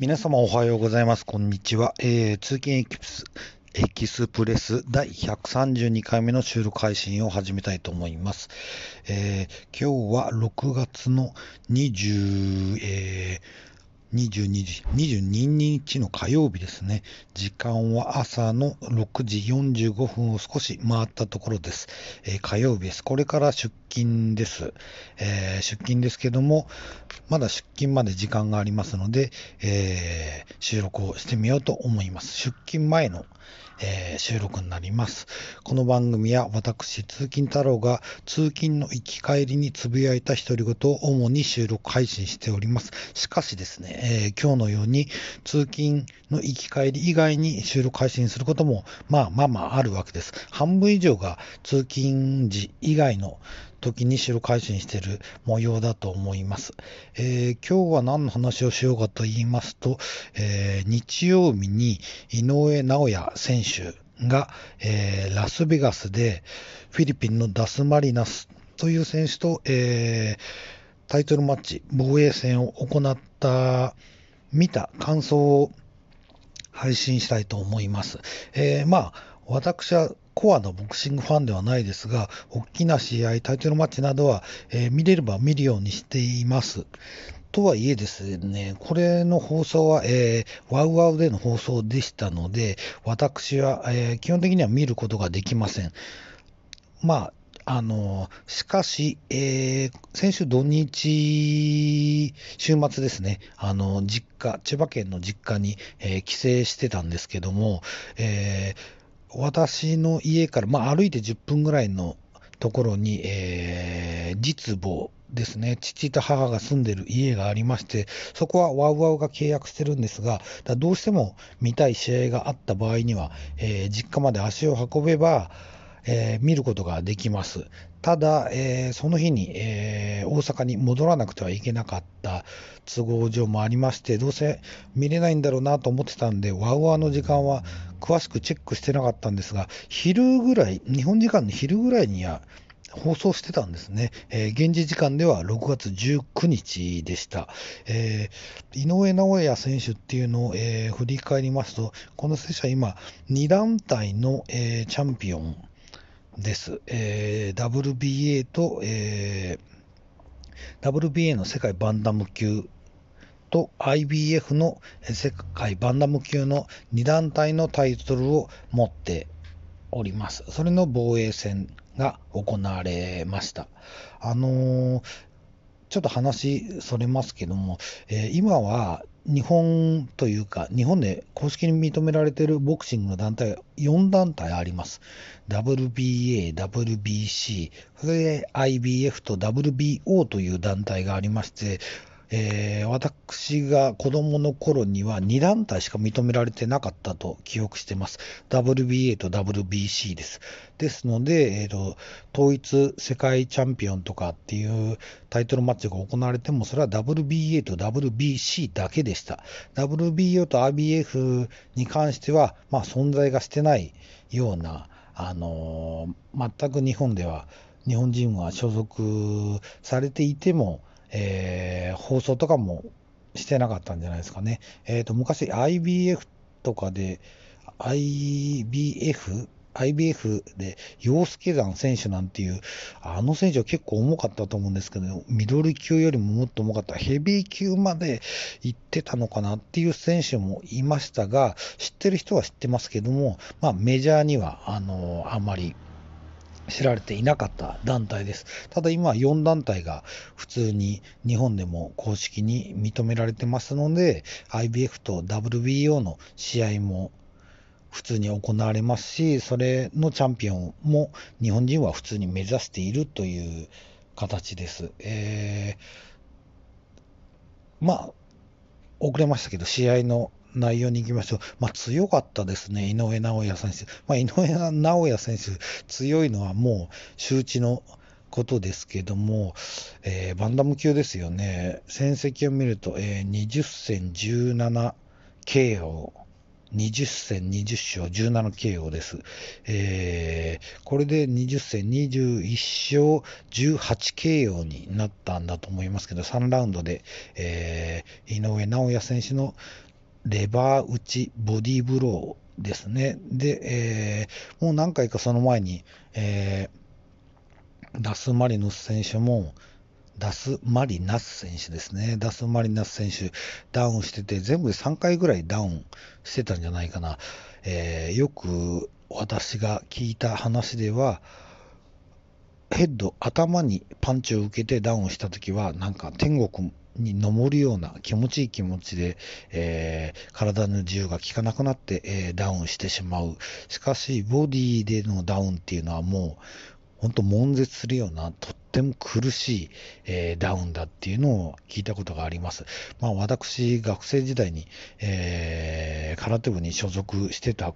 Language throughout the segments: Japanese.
皆様おはようございます。こんにちは。えー、通勤エキスエキスプレス第132回目の収録配信を始めたいと思います。えー、今日は6月の20、えー22時、22日の火曜日ですね。時間は朝の6時45分を少し回ったところです。えー、火曜日です。これから出勤です。えー、出勤ですけども、まだ出勤まで時間がありますので、えー、収録をしてみようと思います。出勤前のえー、収録になります。この番組は私、通勤太郎が通勤の行き帰りにつぶやいた独り言を主に収録配信しております。しかしですね、えー、今日のように通勤の行き帰り以外に収録配信することもまあまあまああるわけです。半分以上が通勤時以外の時に収録配信してる模様だと思います。えー、今日は何の話をしようかと言いますと、えー、日曜日に井上尚弥選手が、えー、ラスベガスでフィリピンのダスマリナスという選手と、えタイトルマッチ、防衛戦を行った、見た感想を配信したいと思います。えまあ、私はコアなボクシングファンではないですが、大きな試合、タイトルマッチなどは、えー、見れれば見るようにしています。とはいえですね、これの放送は、えー、ワウワウでの放送でしたので、私は、えー、基本的には見ることができません。まあ、あの、しかし、えー、先週土日、週末ですね、あの、実家、千葉県の実家に、え、帰省してたんですけども、えー私の家から、まあ、歩いて10分ぐらいのところに、えー、実母ですね、父と母が住んでる家がありまして、そこはワウワウが契約してるんですが、どうしても見たい試合があった場合には、えー、実家まで足を運べば、えー、見ることができます。ただ、えー、その日に、えー、大阪に戻らなくてはいけなかった都合上もありまして、どうせ見れないんだろうなと思ってたんで、ワウワウの時間は詳しくチェックしてなかったんですが、昼ぐらい、日本時間の昼ぐらいには、放送してたんですね。えー、現地時間では6月19日でした。えー、井上尚弥選手っていうのを、えー、振り返りますと、この選手は今、2団体の、えチャンピオンです。えー、WBA と、えー、WBA の世界バンダム級と IBF の世界バンダム級の2団体のタイトルを持っております。それの防衛戦が行われました。あのー、ちょっと話それますけども、えー、今は日本というか、日本で公式に認められているボクシングの団体が4団体あります。WBA、WBC、それで IBF と WBO という団体がありまして、えー、私が子供の頃には2団体しか認められてなかったと記憶してます。WBA と WBC です。ですので、えーと、統一世界チャンピオンとかっていうタイトルマッチが行われても、それは WBA と WBC だけでした。WBO と IBF に関しては、まあ、存在がしてないような、あのー、全く日本では、日本人は所属されていても、えー、放送とかもしてなかったんじゃないですかね。えっ、ー、と、昔 IBF とかで、IBF? IBF で、洋介山選手なんていう、あの選手は結構重かったと思うんですけど、ミドル級よりももっと重かった、ヘビー級まで行ってたのかなっていう選手もいましたが、知ってる人は知ってますけども、まあメジャーには、あの、あまり、知られていなかった団体です。ただ今は4団体が普通に日本でも公式に認められてますので、IBF と WBO の試合も普通に行われますし、それのチャンピオンも日本人は普通に目指しているという形です。えー、まあ、遅れましたけど、試合の内容に行きましょう。まあ、強かったですね、井上尚弥選手。まあ、井上尚弥選手、強いのはもう周知のことですけども、えー、バンダム級ですよね。戦績を見ると、えー、20戦17 KO。20戦20勝17 KO です。えー、これで20戦21勝18 KO になったんだと思いますけど、3ラウンドで、えー、井上尚弥選手のレバー打ちボディーブローですね。で、えー、もう何回かその前に、えー、ダス・マリノス選手も、ダス・マリナス選手ですね。ダス・マリナス選手、ダウンしてて、全部で3回ぐらいダウンしてたんじゃないかな。えー、よく私が聞いた話では、ヘッド、頭にパンチを受けてダウンしたときは、なんか天国に昇るような気持ちいい気持ちで、えー、体の自由が効かなくなって、えー、ダウンしてしまう。しかし、ボディでのダウンっていうのはもう、本当悶絶するような、とっても苦しい、えー、ダウンだっていうのを聞いたことがあります。まあ私、学生時代に、えー、空手部に所属してた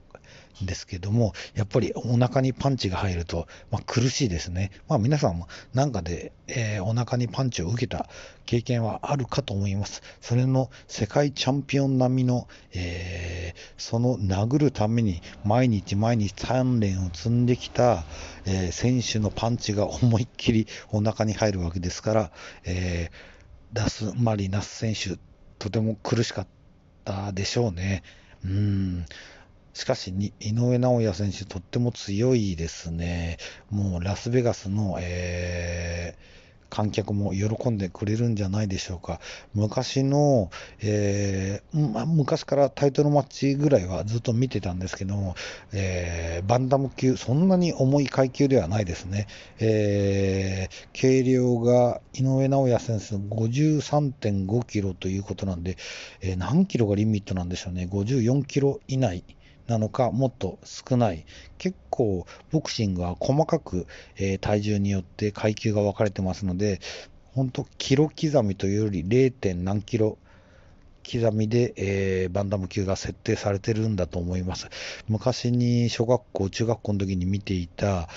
ですけども、やっぱりお腹にパンチが入ると、まあ、苦しいですね。まあ、皆さんもなんかで、えー、お腹にパンチを受けた経験はあるかと思います。それの世界チャンピオン並みの、えー、その殴るために毎日毎日鍛錬を積んできた、えー、選手のパンチが思いっきりお腹に入るわけですから、えダス・マリナス選手、とても苦しかったでしょうね。うんしかし、井上尚弥選手、とっても強いですね。もうラスベガスの、えー、観客も喜んでくれるんじゃないでしょうか。昔の、えーま昔からタイトルマッチぐらいはずっと見てたんですけども、えー、バンダム級、そんなに重い階級ではないですね。えー、軽量が井上尚弥選手の53.5キロということなんで、えー、何キロがリミットなんでしょうね。54キロ以内。なのか、もっと少ない。結構、ボクシングは細かく、えー、体重によって階級が分かれてますので、本当キロ刻みというより 0. 何キロ刻みで、えー、バンダム級が設定されてるんだと思います。昔に小学校、中学校の時に見ていた、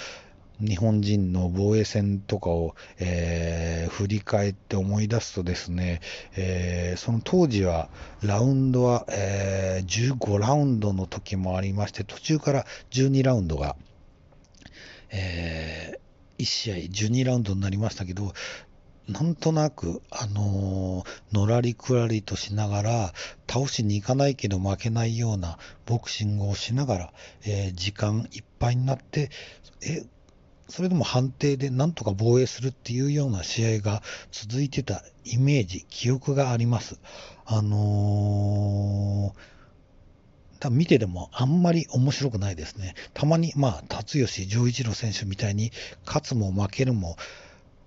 日本人の防衛戦とかを、えー、振り返って思い出すとですね、えー、その当時はラウンドは、えー、15ラウンドの時もありまして、途中から12ラウンドが、え1試合12ラウンドになりましたけど、なんとなく、あのー、のらりくらりとしながら、倒しに行かないけど負けないようなボクシングをしながら、えー、時間いっぱいになって、え、それでも判定でなんとか防衛するっていうような試合が続いてたイメージ、記憶があります。あのー、見てでもあんまり面白くないですね。たまに、まあ、辰吉、丈一郎選手みたいに、勝つも負けるも、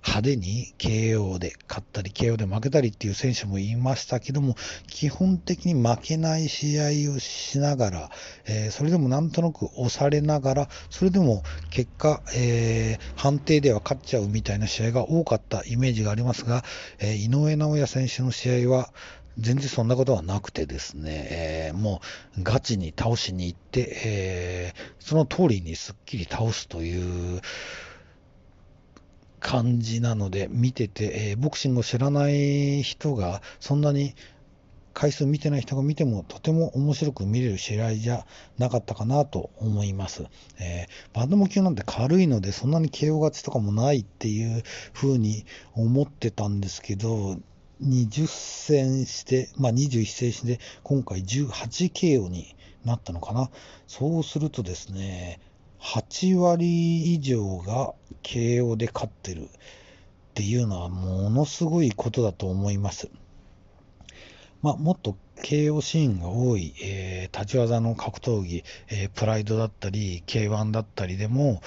派手に KO で勝ったり KO で負けたりっていう選手もいましたけども基本的に負けない試合をしながら、えー、それでもなんとなく押されながらそれでも結果、えー、判定では勝っちゃうみたいな試合が多かったイメージがありますが、えー、井上尚弥選手の試合は全然そんなことはなくてですね、えー、もうガチに倒しに行って、えー、その通りにすっきり倒すという、感じなので、見てて、えー、ボクシングを知らない人が、そんなに回数見てない人が見ても、とても面白く見れる試合じゃなかったかなと思います。えー、バンドム級なんて軽いので、そんなに KO 勝ちとかもないっていう風に思ってたんですけど、20戦して、まあ、21戦して、今回 18KO になったのかな。そうするとですね、8割以上が KO で勝ってるっていうのはものすごいことだと思います。まあ、もっと KO シーンが多い、えー、立ち技の格闘技、えー、プライドだったり、K1 だったりでも、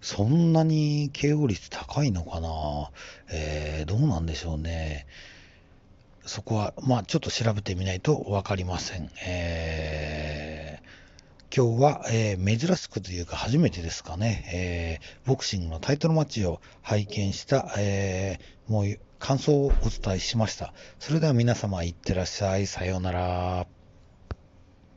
そんなに KO 率高いのかな、えー、どうなんでしょうね。そこは、まあ、ちょっと調べてみないとわかりません。えー今日は、えー、珍しくというか初めてですかね、えー、ボクシングのタイトルマッチを拝見した、えー、もう感想をお伝えしました。それでは皆様いってらっしゃい。さようなら。